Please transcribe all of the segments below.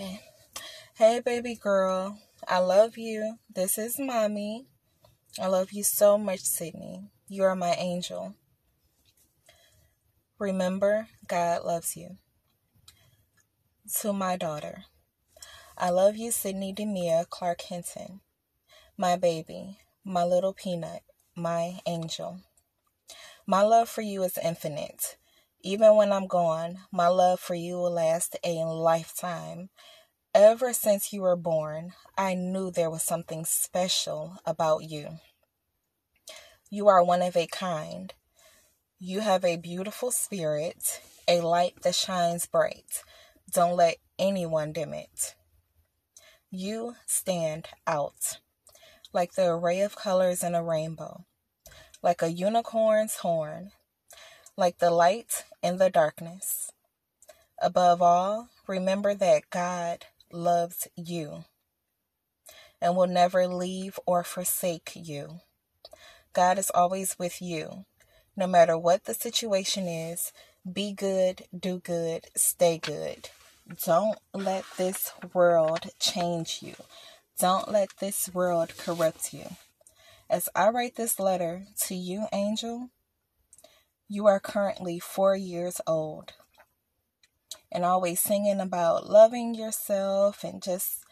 Okay. Hey, baby girl. I love you. This is mommy. I love you so much, Sydney. You are my angel. Remember, God loves you. To my daughter, I love you, Sydney Demia Clark Hinton. My baby, my little peanut, my angel. My love for you is infinite. Even when I'm gone, my love for you will last a lifetime. Ever since you were born, I knew there was something special about you. You are one of a kind. You have a beautiful spirit, a light that shines bright. Don't let anyone dim it. You stand out like the array of colors in a rainbow, like a unicorn's horn, like the light in the darkness. Above all, remember that God loves you and will never leave or forsake you. God is always with you. No matter what the situation is, be good, do good, stay good. Don't let this world change you. Don't let this world corrupt you. As I write this letter to you, Angel, you are currently four years old and always singing about loving yourself and just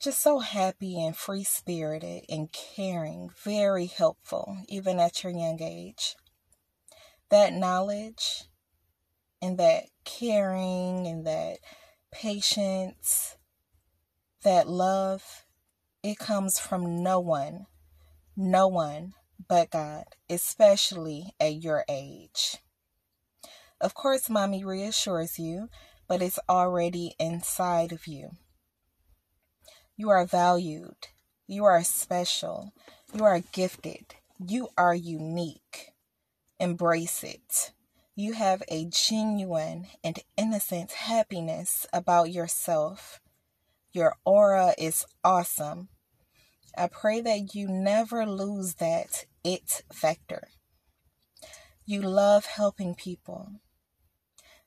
just so happy and free spirited and caring, very helpful, even at your young age. That knowledge and that caring and that patience, that love, it comes from no one, no one but God, especially at your age. Of course, mommy reassures you, but it's already inside of you. You are valued. You are special. You are gifted. You are unique. Embrace it. You have a genuine and innocent happiness about yourself. Your aura is awesome. I pray that you never lose that it factor. You love helping people.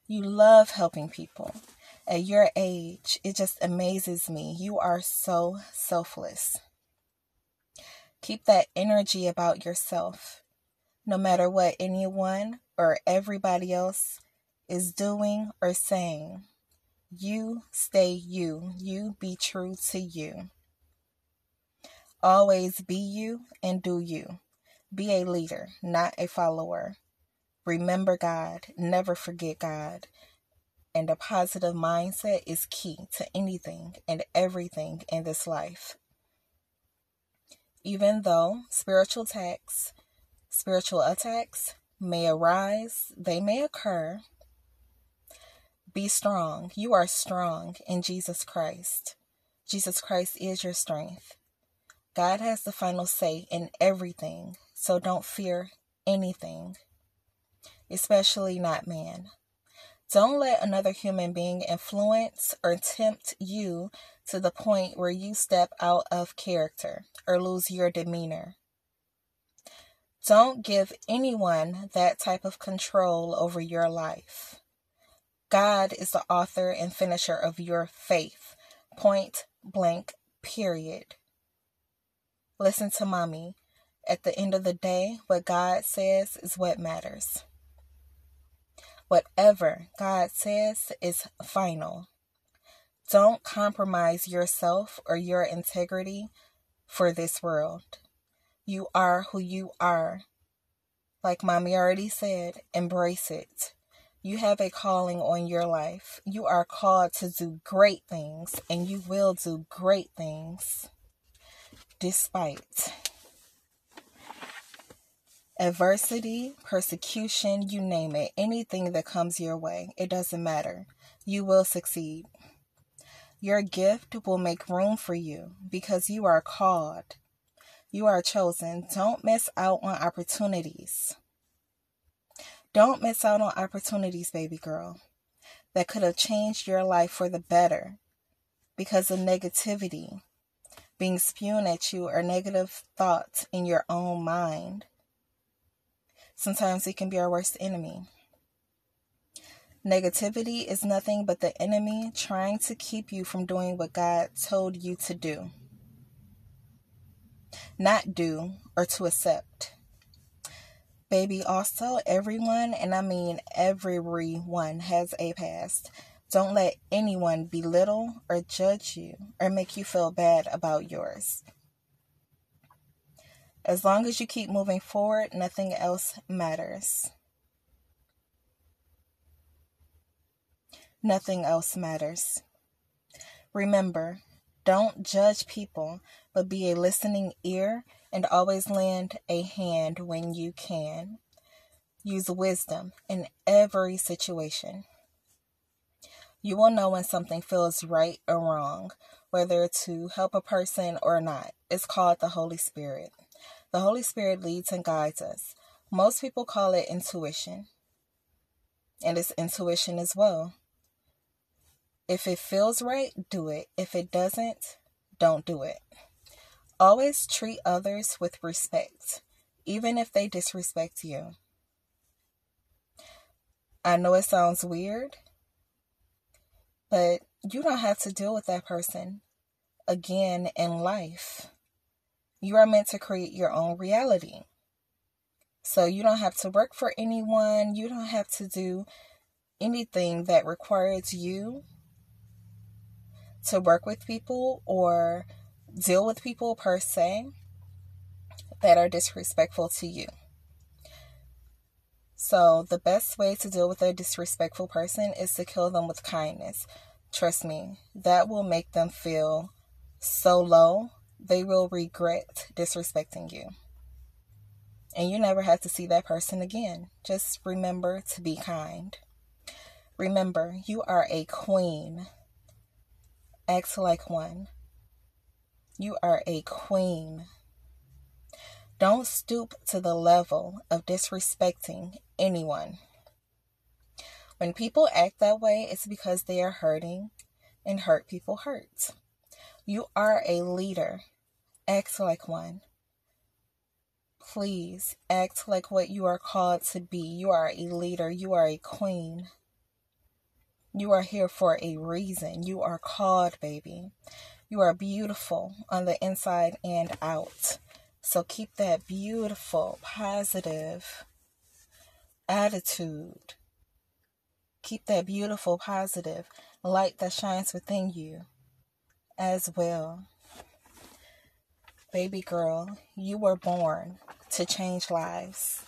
You love helping people. At your age, it just amazes me. You are so selfless. Keep that energy about yourself. No matter what anyone or everybody else is doing or saying, you stay you. You be true to you. Always be you and do you. Be a leader, not a follower. Remember God, never forget God. And a positive mindset is key to anything and everything in this life. Even though spiritual attacks, spiritual attacks may arise, they may occur. Be strong. You are strong in Jesus Christ. Jesus Christ is your strength. God has the final say in everything, so don't fear anything, especially not man. Don't let another human being influence or tempt you to the point where you step out of character or lose your demeanor. Don't give anyone that type of control over your life. God is the author and finisher of your faith. Point blank, period. Listen to mommy. At the end of the day, what God says is what matters. Whatever God says is final. Don't compromise yourself or your integrity for this world. You are who you are. Like mommy already said, embrace it. You have a calling on your life. You are called to do great things, and you will do great things despite adversity, persecution, you name it, anything that comes your way, it doesn't matter. You will succeed. Your gift will make room for you because you are called. You are chosen. Don't miss out on opportunities. Don't miss out on opportunities, baby girl, that could have changed your life for the better because of negativity being spewed at you or negative thoughts in your own mind. Sometimes it can be our worst enemy. Negativity is nothing but the enemy trying to keep you from doing what God told you to do, not do, or to accept. Baby, also, everyone, and I mean everyone, has a past. Don't let anyone belittle or judge you or make you feel bad about yours. As long as you keep moving forward, nothing else matters. Nothing else matters. Remember, don't judge people, but be a listening ear and always lend a hand when you can. Use wisdom in every situation. You will know when something feels right or wrong, whether to help a person or not. It's called the Holy Spirit. The Holy Spirit leads and guides us. Most people call it intuition, and it's intuition as well. If it feels right, do it. If it doesn't, don't do it. Always treat others with respect, even if they disrespect you. I know it sounds weird, but you don't have to deal with that person again in life. You are meant to create your own reality. So you don't have to work for anyone, you don't have to do anything that requires you to work with people or deal with people per se that are disrespectful to you. So, the best way to deal with a disrespectful person is to kill them with kindness. Trust me, that will make them feel so low, they will regret disrespecting you. And you never have to see that person again. Just remember to be kind. Remember, you are a queen. Act like one. You are a queen. Don't stoop to the level of disrespecting anyone. When people act that way, it's because they are hurting, and hurt people hurt. You are a leader. Act like one. Please act like what you are called to be. You are a leader. You are a queen. You are here for a reason. You are called, baby. You are beautiful on the inside and out. So keep that beautiful, positive attitude. Keep that beautiful, positive light that shines within you as well. Baby girl, you were born to change lives.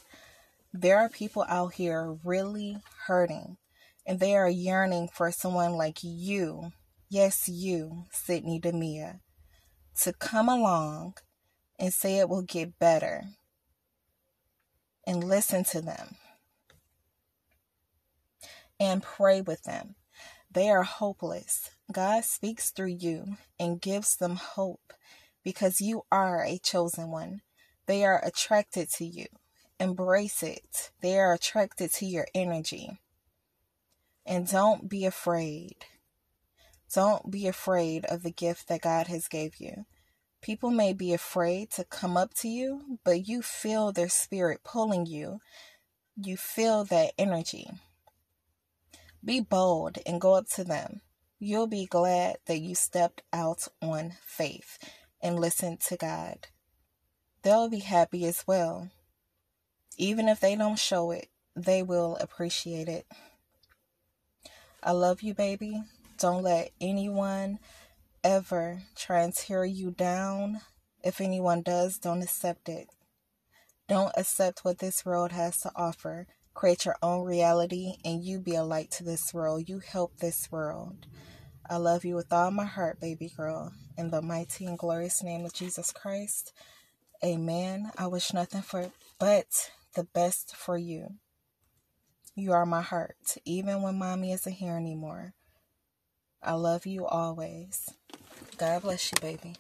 There are people out here really hurting and they are yearning for someone like you, yes, you, Sydney Demia, to come along and say it will get better and listen to them and pray with them. They are hopeless. God speaks through you and gives them hope because you are a chosen one. They are attracted to you. Embrace it. They are attracted to your energy. And don't be afraid. Don't be afraid of the gift that God has gave you. People may be afraid to come up to you, but you feel their spirit pulling you. You feel that energy. Be bold and go up to them. You'll be glad that you stepped out on faith and listened to God. They'll be happy as well. Even if they don't show it, they will appreciate it. I love you, baby. Don't let anyone ever try and tear you down. If anyone does, don't accept it. Don't accept what this world has to offer. Create your own reality and you be a light to this world. You help this world. I love you with all my heart, baby girl. In the mighty and glorious name of Jesus Christ. Amen. I wish nothing for but the best for you. You are my heart, even when mommy isn't here anymore. I love you always. God bless you, baby.